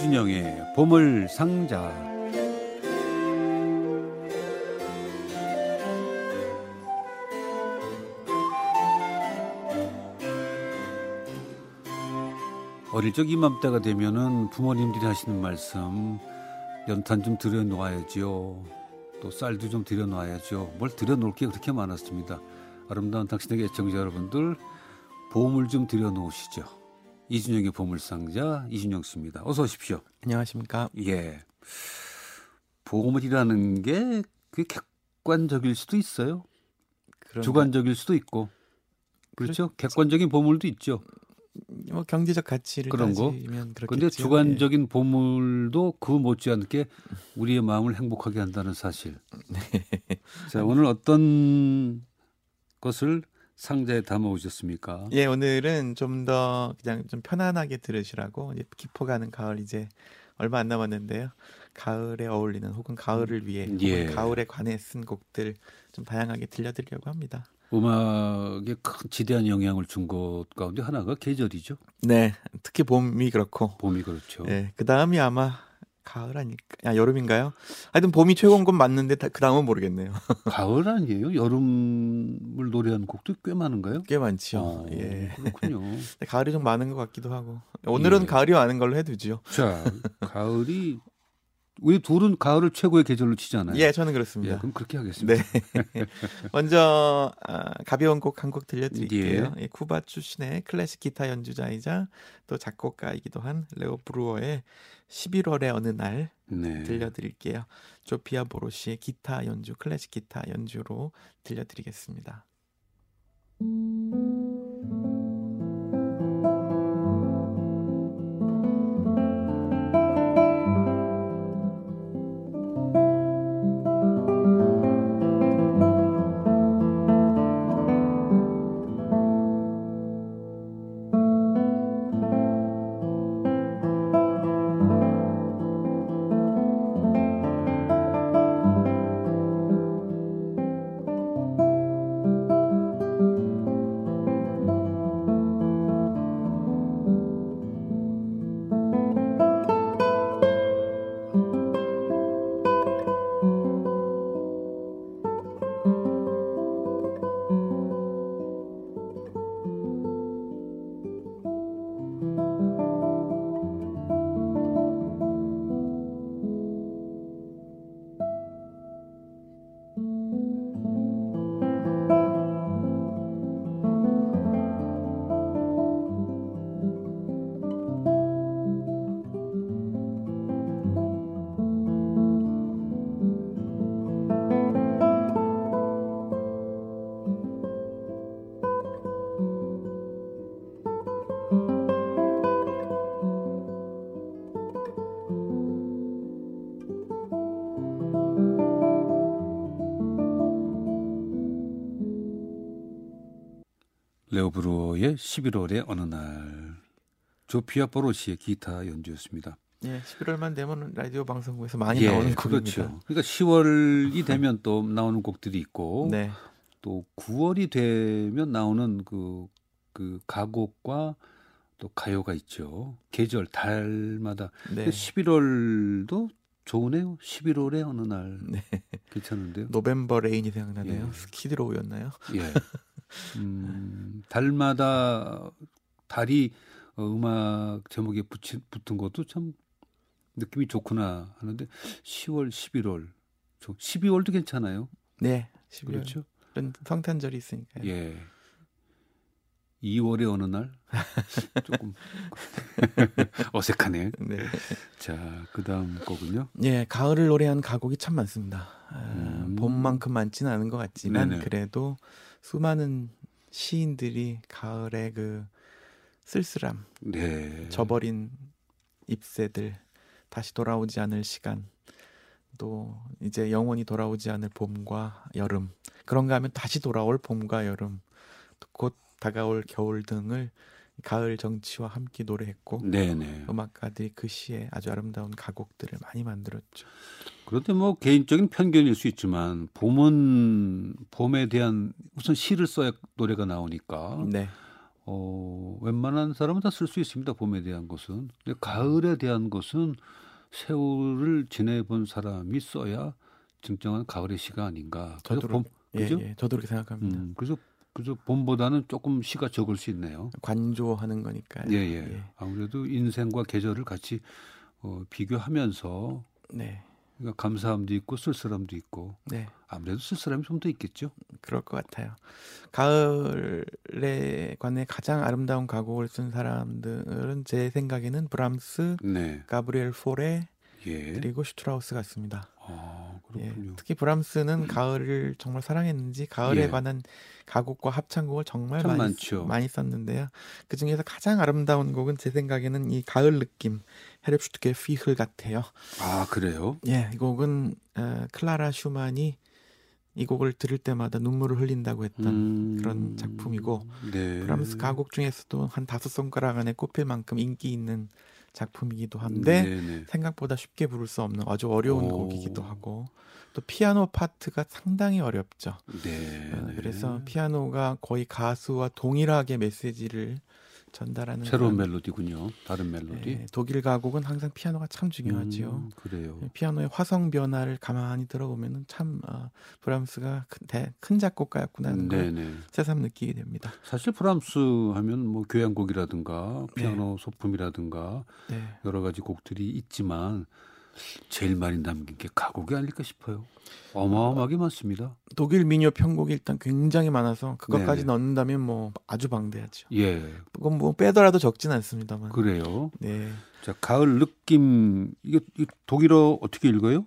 이준영의 보물 상자. 어릴 적 이맘때가 되면은 부모님들이 하시는 말씀 연탄 좀 들여놓아야지요. 또 쌀도 좀 들여놔야죠. 뭘 들여놓을 게 그렇게 많았습니다. 아름다운 당신에게 애청자 여러분들 보물 좀 들여놓으시죠. 이준영의 보물상자 이준영 씨입니다. 어서 오십시오. 안녕하십니까. 예. 보물이라는 게 그게 객관적일 수도 있어요. 그런가? 주관적일 수도 있고. 그렇죠? 그렇... 객관적인 보물도 있죠. 뭐 경제적 가치를 그런 거. 그런데 주관적인 예. 보물도 그 못지않게 우리의 마음을 행복하게 한다는 사실. 네. 자 오늘 어떤 것을 상자에 담아 오셨습니까? 예, 오늘은 좀 더 그냥 좀 편안하게 들으시라고 이제 깊어가는 가을 이제 얼마 안 남았는데요. 가을에 어울리는 혹은 가을을 위해 예. 혹은 가을에 관해 쓴 곡들 좀 다양하게 들려드리려고 합니다. 음악에 큰 지대한 영향을 준 것 가운데 하나가 계절이죠. 네, 특히 봄이 그렇고. 봄이 그렇죠. 네, 그 다음이 아마 가을 아닐까? 야 여름인가요? 하여튼 봄이 최고인 건 맞는데 그 다음은 모르겠네요. 가을 아니에요? 여름을 노래하는 곡도 꽤 많은가요? 꽤 많죠. 아, 예. 그렇군요. 가을이 좀 많은 것 같기도 하고 오늘은 예. 가을이 많은 걸로 해두죠. 자, 가을이 우리 둘은 가을을 최고의 계절로 치잖아요. 예, 저는 그렇습니다. 예, 그럼 그렇게 하겠습니다. 네. 먼저 아, 가벼운 곡 한 곡 들려드릴게요. 예. 예, 쿠바 출신의 클래식 기타 연주자이자 또 작곡가이기도 한 레오 브루어의 11월의 어느 날 네. 들려드릴게요. 조피아 보로시의 기타 연주, 클래식 기타 연주로 들려드리겠습니다. 레오 브로우어의 11월의 어느 날 조피아 보로시의 기타 연주였습니다. 예, 11월만 되면 라디오 방송국에서 많이 예, 나오는 곡입니다. 그렇죠. 그러니까 10월이 되면 또 나오는 곡들이 있고 네. 또 9월이 되면 나오는 그, 그 가곡과 또 가요가 있죠. 계절 달마다 네. 11월도 좋으네요. 11월의 어느 날 네. 괜찮은데요. November Rain이 생각나네요. 예. 스키드로우였나요? 예. 음, 달마다 달이 어, 음악 제목에 붙이, 붙은 것도 참 느낌이 좋구나 하는데 10월, 11월, 12월도 괜찮아요. 네, 11월. 그렇죠. 성탄절이 있으니까요. 예. 2월의 어느 날 조금 어색하네요. 네. 자, 그다음 곡은요? 예, 가을을 노래한 가곡이 참 많습니다. 아, 음. 봄만큼 많지는 않은 것 같지만 네네. 그래도 수많은 시인들이 가을의 그 쓸쓸함, 네. 저버린 잎새들, 다시 돌아오지 않을 시간, 또 이제 영원히 돌아오지 않을 봄과 여름, 그런가 하면 다시 돌아올 봄과 여름, 곧 다가올 겨울 등을 가을 정치와 함께 노래했고 네네. 음악가들이 그 시에 아주 아름다운 가곡들을 많이 만들었죠. 그런데 뭐 개인적인 편견일 수 있지만 봄은 봄에 대한 우선 시를 써야 노래가 나오니까 네. 어, 웬만한 사람은 다 쓸 수 있습니다. 봄에 대한 것은. 근데 가을에 대한 것은 세월을 지내본 사람이 써야 증정한 가을의 시가 아닌가. 저도 봄, 예, 그죠? 예, 저도 그렇게 생각합니다. 음, 그래서 그래서 봄보다는 조금 시가 적을 수 있네요. 관조하는 거니까요. 예, 예. 예. 아무래도 인생과 계절을 같이 어, 비교하면서 네. 그러니까 감사함도 있고 쓸쓸함도 있고 네. 아무래도 쓸쓸함이 좀 더 있겠죠. 그럴 것 같아요. 가을에 관해 가장 아름다운 가곡을 쓴 사람들은 제 생각에는 브람스, 네. 가브리엘 포레 예. 그리고 슈트라우스 같습니다. 아, 예, 특히 브람스는 가을을 정말 사랑했는지 가을에 예. 관한 가곡과 합창곡을 정말 많이, 많죠. 많이 썼는데요. 그 중에서 가장 아름다운 곡은 제 생각에는 이 가을 느낌 헤르프슈트게 피흘 같아요. 아 그래요? 예, 이 곡은 어, 클라라 슈만이 이 곡을 들을 때마다 눈물을 흘린다고 했던 음... 그런 작품이고 네. 브람스 가곡 중에서도 한 다섯 손가락 안에 꼽힐 만큼 인기 있는 작품이기도 한데 네네. 생각보다 쉽게 부를 수 없는 아주 어려운 오. 곡이기도 하고 또 피아노 파트가 상당히 어렵죠. 네. 어, 그래서 피아노가 거의 가수와 동일하게 메시지를 전달하는 새로운 그런, 멜로디군요. 다른 멜로디. 네, 독일 가곡은 항상 피아노가 참 중요하지요. 음, 그래요. 네, 피아노의 화성 변화를 가만히 들어보면은 참 어, 브람스가 큰, 대, 큰 작곡가였구나는 걸 새삼 느끼게 됩니다. 사실 브람스 하면 뭐 교향곡이라든가 피아노 네. 소품이라든가 네. 여러 가지 곡들이 있지만 제일 많이 남긴 게 가곡이 아닐까 싶어요. 어마어마하게 많습니다. 독일 민요 편곡이 일단 굉장히 많아서 그것까지 네네. 넣는다면 뭐 아주 방대하죠. 예. 그건 뭐 빼더라도 적진 않습니다만. 그래요. 네. 자, 가을 느낌 이게 독일어 어떻게 읽어요?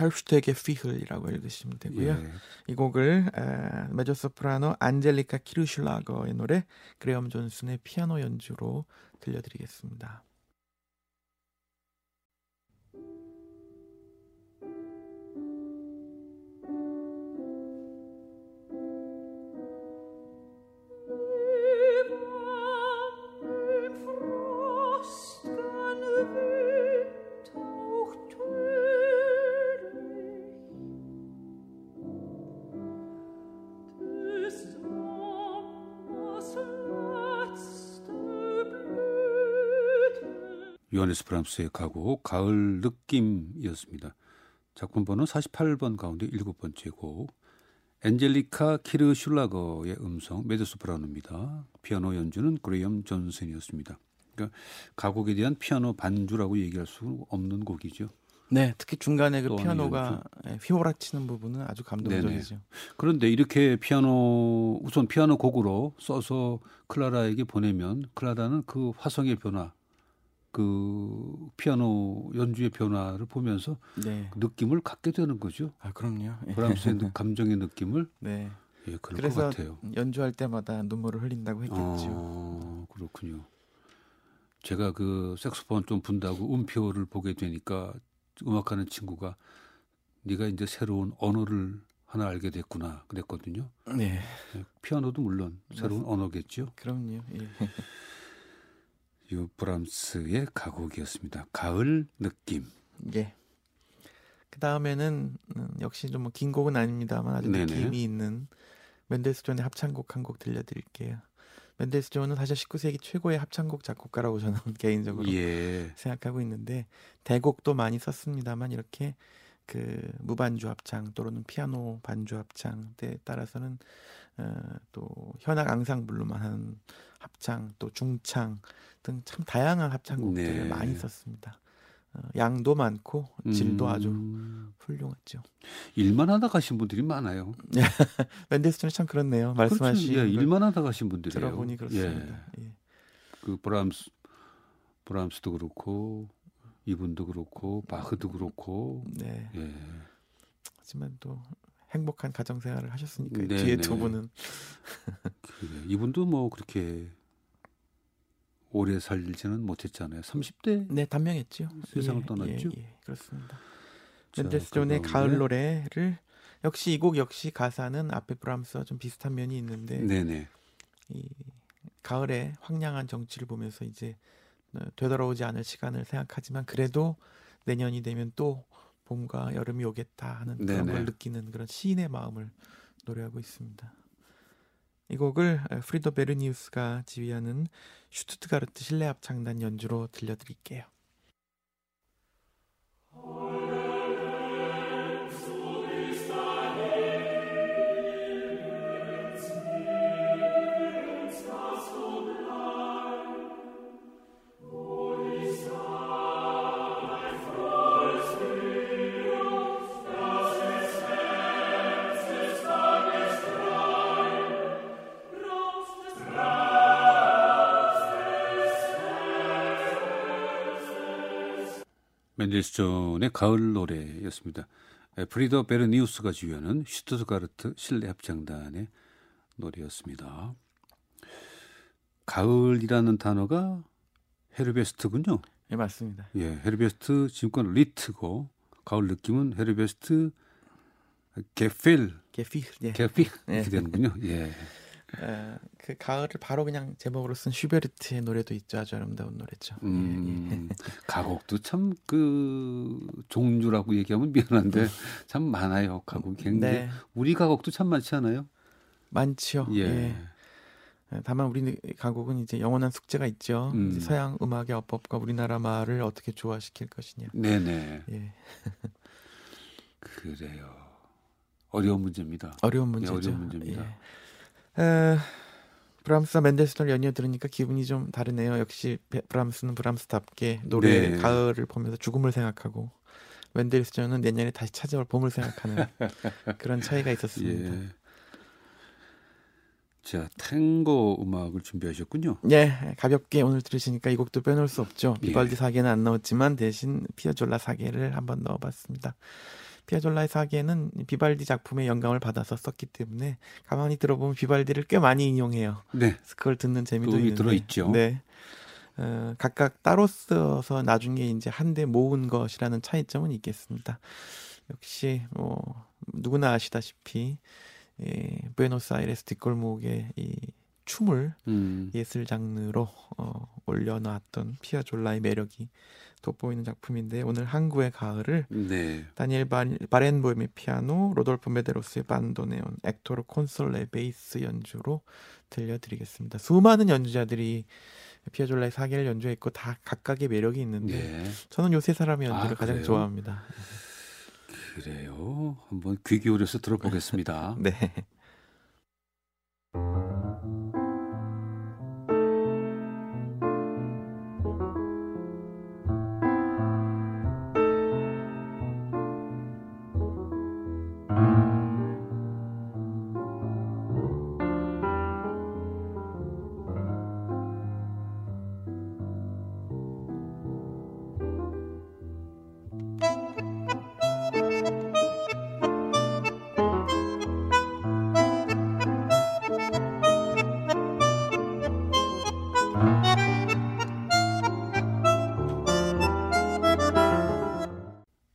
헬슈테게 피흘이라고 읽으시면 되고요. 예. 이 곡을 메조소프라노 안젤리카 키르슐라거의 노래 그레엄 존슨의 피아노 연주로 들려드리겠습니다. 요하네스 브람스의 가곡 가을 느낌이었습니다. 작품 번호 48번 가운데 일곱 번째 곡 엔젤리카 키르 슐라거의 음성 메드소프라노입니다. 피아노 연주는 그레이엄 존슨이었습니다. 그러니까 가곡에 대한 피아노 반주라고 얘기할 수 없는 곡이죠. 네, 특히 중간에 그 피아노가 예, 휘몰아치는 부분은 아주 감동적이죠. 네네. 그런데 이렇게 피아노 우선 피아노 곡으로 써서 클라라에게 보내면 클라라는 그 화성의 변화 그 피아노 연주의 변화를 보면서 네. 그 느낌을 갖게 되는 거죠. 아 그럼요. 예. 브람스의 감정의 느낌을. 네. 예, 그래서 것 같아요. 연주할 때마다 눈물을 흘린다고 했겠죠. 아, 그렇군요. 제가 그 색소폰 좀 분다고 음표를 보게 되니까 음악하는 친구가 네가 이제 새로운 언어를 하나 알게 됐구나 그랬거든요. 네. 예, 피아노도 물론 새로운 맞습니다. 언어겠죠. 그럼요. 예. 유 브람스의 가곡이었습니다. 가을 느낌. 예. 그 다음에는 음, 역시 좀뭐긴 곡은 아닙니다만 아주 네네. 느낌이 있는 맨델스존의 합창곡 한 곡 들려드릴게요. 맨델스존은 사실 19세기 최고의 합창곡 작곡가라고 저는 개인적으로 예. 생각하고 있는데 대곡도 많이 썼습니다만 이렇게 그 무반주 합창 또는 피아노 반주 합창 때 따라서는 어, 또 현악 앙상블로만 하는 합창 또 중창 등 참 다양한 합창곡들을 네. 많이 썼습니다. 어, 양도 많고 질도 음... 아주 훌륭했죠. 일만 하다 가신 분들이 많아요. 멘데스존이 참 그렇네요. 말씀하신 예, 일만 하다 가신 분들이에요. 들어보니 그렇습니다. 예. 예. 그 브람스 브람스도 그렇고 이분도 그렇고 바흐도 그렇고. 네. 예. 하지만 또 행복한 가정 생활을 하셨으니까 네, 뒤에 네. 두 분은 그래. 이분도 뭐 그렇게 오래 살지는 못했잖아요. 30대 네 단명했죠. 세상을 예, 떠났죠. 예, 예, 그렇습니다. 멘델스 존의 가을 노래를 역시 이 곡 역시 가사는 앞에 브람스와 좀 비슷한 면이 있는데 네네. 이 가을의 황량한 정취를 보면서 이제 어, 되돌아오지 않을 시간을 생각하지만 그래도 내년이 되면 또 봄과 여름이 오겠다 하는 그런 네네. 걸 느끼는 그런 시인의 마음을 노래하고 있습니다. 이 곡을 프리더 베르니우스가 지휘하는 슈투트가르트 실내 합창단 연주로 들려드릴게요. 멘델스존의 가을 노래였습니다. 프리더 베르니우스가 지휘하는 슈투트가르트 실내 합창단의 노래였습니다. 가을이라는 단어가 Herbst군요. 네, 맞습니다. 예, Herbst 지금껏 Lied고 가을 느낌은 Herbst Gefühl Gefühl 예. Gefühl 이렇게 예. 되는군요. 예. 어, 그 가을을 바로 그냥 제목으로 쓴 슈베르트의 노래도 있죠. 아주 아름다운 노래죠. 음, 예. 가곡도 참 그 종류라고 얘기하면 미안한데 참 많아요. 가곡 굉장히 네. 우리 가곡도 참 많지 않아요? 많죠. 예. 예. 다만 우리 가곡은 이제 영원한 숙제가 있죠. 음. 서양 음악의 어법과 우리나라 말을 어떻게 조화시킬 것이냐. 네네. 예. 그래요. 어려운 문제입니다. 어려운 문제죠. 예, 어려운 문제입니다. 예. 에, 브람스와 멘델스톤을 연이어 들으니까 기분이 좀 다르네요. 역시 브람스는 브람스답게 노래 네. 가을을 보면서 죽음을 생각하고 멘델스존은 내년에 다시 찾아올 봄을 생각하는 그런 차이가 있었습니다. 예. 자, 탱고 음악을 준비하셨군요. 네, 가볍게 오늘 들으시니까 이 곡도 빼놓을 수 없죠. 비발디 예. 사계는 안 나왔지만 대신 피아졸라 사계를 한번 넣어봤습니다. 피아졸라의 사계는 비발디 작품의 영감을 받아서 썼기 때문에 가만히 들어보면 비발디를 꽤 많이 인용해요. 네. 그걸 듣는 재미도 있는데. 들어있죠. 네. 어, 각각 따로 써서 나중에 이제 한데 모은 것이라는 차이점은 있겠습니다. 역시 뭐 누구나 아시다시피 예, 부에노스아이레스 뒷골목의 이 춤을 음. 예술 장르로 어, 올려놨던 피아졸라의 매력이 돋보이는 작품인데 오늘 항구의 가을을 네. 다니엘 바렌보임의 피아노, 로돌프 메데로스의 반도네온, 엑토르 콘솔레 베이스 연주로 들려드리겠습니다. 수많은 연주자들이 피아졸라의 사계를 연주했고 다 각각의 매력이 있는데 네. 저는 요새 사람의 연주를 아, 가장 좋아합니다. 그래요? 한번 귀 기울여서 들어보겠습니다. 네.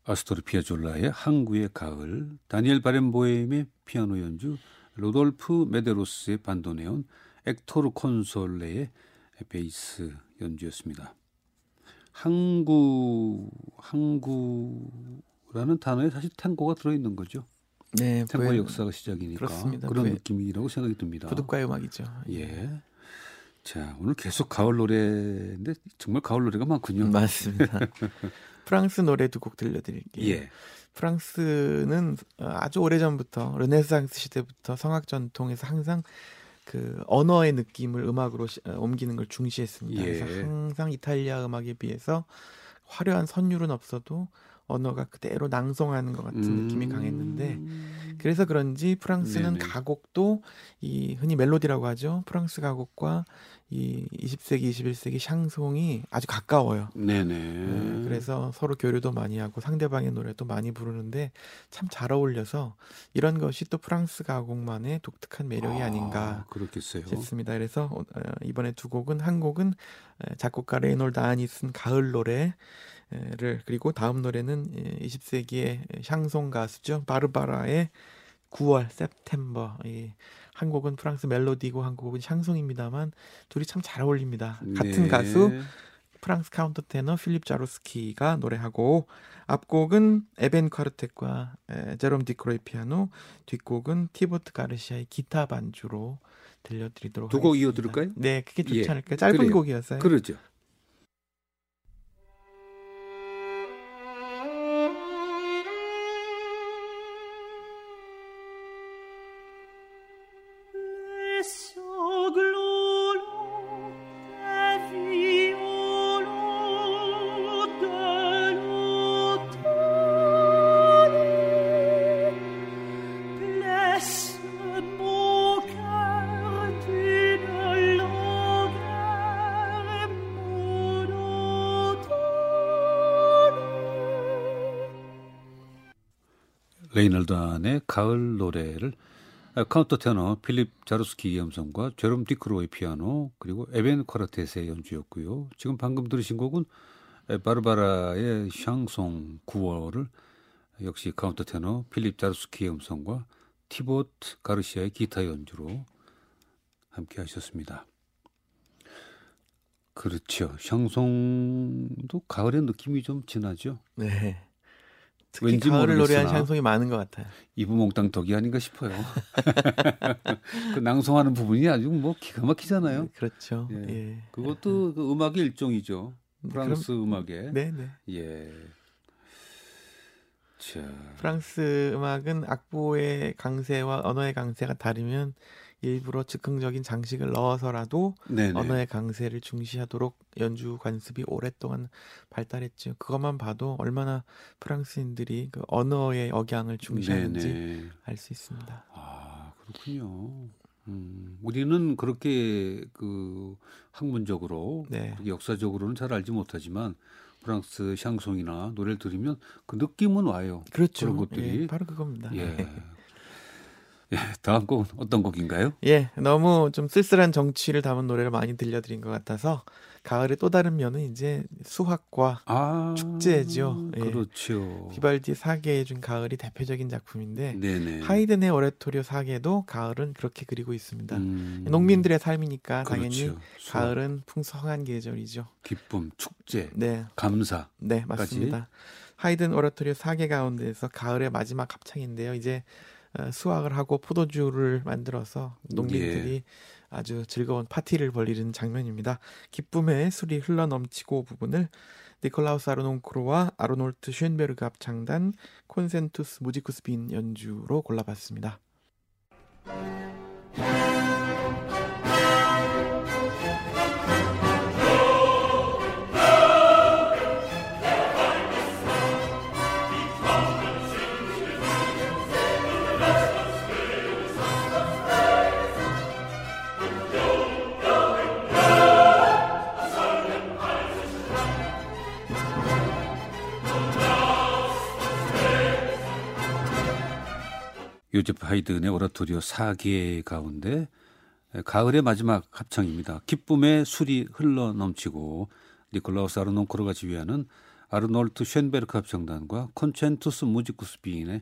아스토르 피아졸라의 항구의 가을, 다니엘 바렌보엠의 피아노 연주, 로돌프 메데로스의 반도네온, 엑토르 콘솔레의 베이스 연주였습니다. 항구, 항구라는 단어에 사실 탱고가 들어 있는 거죠. 네, 탱고 역사가 시작이니까 그렇습니다. 그런 부에, 느낌이라고 생각이 듭니다. 부둣가의 음악이죠. 예. 자, 오늘 계속 가을 노래인데 정말 가을 노래가 많군요. 맞습니다. 프랑스 노래 두 곡 들려드릴게요. 예. 프랑스는 아주 오래전부터 르네상스 시대부터 성악 전통에서 항상 그 언어의 느낌을 음악으로 시, 어, 옮기는 걸 중시했습니다. 예. 그래서 항상 이탈리아 음악에 비해서 화려한 선율은 없어도 언어가 그대로 낭송하는 것 같은 음... 느낌이 강했는데 그래서 그런지 프랑스는 네네. 가곡도 이 흔히 멜로디라고 하죠. 프랑스 가곡과 이 20세기, 21세기 샹송이 아주 가까워요. 네네. 네, 그래서 서로 교류도 많이 하고 상대방의 노래도 많이 부르는데 참 잘 어울려서 이런 것이 또 프랑스 가곡만의 독특한 매력이 아, 닌가 그렇겠어요. 싶습니다. 그래서 어, 이번에 두 곡은 한 곡은 작곡가 레이날도 안이 쓴 가을 노래 를 그리고 다음 노래는 20세기의 샹송 가수죠 바르바라의 9월 Septembre 이 한 곡은 프랑스 멜로디고 한 곡은 샹송입니다만 둘이 참 잘 어울립니다. 같은 네. 가수 프랑스 카운터 테너 필립 자로스키가 노래하고 앞곡은 에벤 콰르텟과 제롬 뒤크로의 피아노, 뒷곡은 티보 가르시아의 기타 반주로 들려드리도록 두곡 이어 들을까요? 네, 그게 좋지 예. 않을까요? 짧은 그래요. 곡이었어요. 그러죠. 레이날도 안의 가을 노래를 카운터 테너 필립 자루스키 음성과 제롬 뒤크로의 피아노 그리고 에벤 콰르텟의 연주였고요. 지금 방금 들으신 곡은 바르바라의 샹송 9월을 역시 카운터 테너 필립 자루스키의 음성과 티보 가르시아의 기타 연주로 함께 하셨습니다. 그렇죠. 샹송도 가을의 느낌이 좀 진하죠. 네. 특히 왠지 가을을 노래한 샹송이 많은 것 같아요. 이부몽땅 덕이 아닌가 싶어요. 그 낭송하는 부분이 아주 뭐 기가 막히잖아요. 네, 그렇죠. 예. 예. 그것도 그 음악의 일종이죠. 프랑스 그럼, 음악의. 네, 네. 예. 자. 프랑스 음악은 악보의 강세와 언어의 강세가 다르면 일부러 즉흥적인 장식을 넣어서라도 네네. 언어의 강세를 중시하도록 연주 관습이 오랫동안 발달했죠. 그것만 봐도 얼마나 프랑스인들이 그 언어의 억양을 중시하는지 알 수 있습니다. 아 그렇군요. 음, 우리는 그렇게 그 학문적으로 네. 역사적으로는 잘 알지 못하지만 프랑스 샹송이나 노래를 들으면 그 느낌은 와요. 그렇죠. 그런 것들이 예, 바로 그겁니다. 예. 예, 다음 곡은 어떤 곡인가요? 예, 너무 좀 쓸쓸한 정취를 담은 노래를 많이 들려드린 것 같아서 가을의 또 다른 면은 이제 수학과 아, 축제죠. 예. 그렇죠. 비발디 사계에 준 가을이 대표적인 작품인데 네네. 하이든의 오레토리오 사계도 가을은 그렇게 그리고 있습니다. 음, 농민들의 삶이니까 당연히 그렇죠. 가을은 풍성한 계절이죠. 기쁨, 축제, 네. 감사. 네, 맞습니다. 하이든 오레토리오 사계 가운데에서 가을의 마지막 합창인데요. 이제 어, 수확을 하고 포도주를 만들어서 농민들이 예. 아주 즐거운 파티를 벌이는 장면입니다. 기쁨의 술이 흘러 넘치고 부분을 니콜라우스 아르논크로와 아르놀트 쉔베르그 합창단 콘센투스 무지쿠스 빈 연주로 골라봤습니다. 요제프 하이든의 오라토리오 4개 가운데 가을의 마지막 합창입니다. 기쁨의 술이 흘러 넘치고 니콜라우스 아르논코르가 지휘하는 아르놀트 쉔베르크 합창단과 콘첸투스 무지쿠스 비인의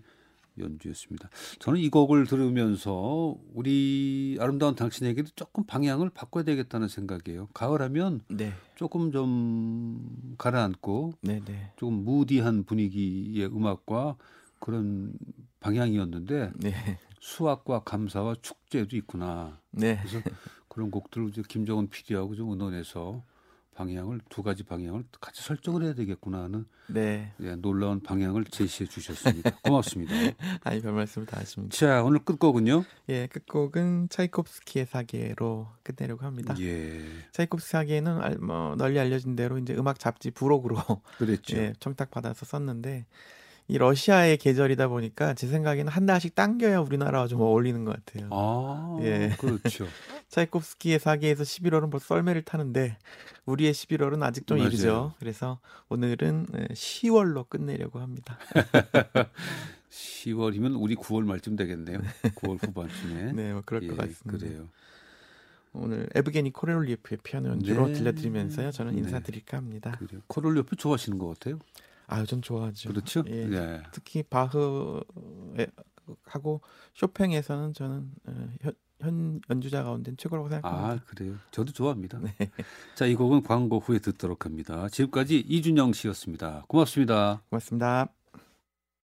연주였습니다. 저는 이 곡을 들으면서 우리 아름다운 당신에게도 조금 방향을 바꿔야 되겠다는 생각이에요. 가을하면 네. 조금 좀 가라앉고 네, 네. 조금 무디한 분위기의 음악과 그런 방향이었는데 네. 수학과 감사와 축제도 있구나. 네. 그래서 그런 곡들을 이제 김정은 PD하고 좀 의논해서 방향을 두 가지 방향을 같이 설정을 해야 되겠구나 하는 네. 예, 놀라운 방향을 제시해 주셨습니다. 고맙습니다. 아니 별 말씀을 다 하십니다. 자 오늘 끝곡은요? 예, 끝곡은 차이콥스키의 사계로 끝내려고 합니다. 예. 차이콥스키 사계는 뭐 널리 알려진 대로 이제 음악 잡지 부록으로 그랬죠. 예, 청탁 받아서 썼는데 이 러시아의 계절이다 보니까 제 생각에는 한 달씩 당겨야 우리나라와 좀 어울리는 것 같아요. 아, 예. 그렇죠. 차이콥스키의 사계에서 11월은 벌써 썰매를 타는데 우리의 11월은 아직 좀 맞아요. 이르죠. 그래서 오늘은 10월로 끝내려고 합니다. 10월이면 우리 9월 말쯤 되겠네요. 9월 후반쯤에. 네, 뭐 그럴 예, 것 같습니다. 그래요. 오늘 에브게니 코렐리프의 피아노 연주로 네. 들려드리면서요. 저는 네. 인사드릴까 합니다. 그래요. 코렐리프 좋아하시는 것 같아요? 아, 전 좋아하죠. 그렇죠. 예. 네. 특히 바흐 하고 쇼팽에서는 저는 어, 현 연주자 가운데 최고라고 생각합니다. 아 그래요? 저도 좋아합니다. 네. 자이 곡은 광고 후에 듣도록 합니다. 지금까지 이준영 씨였습니다. 고맙습니다. 고맙습니다.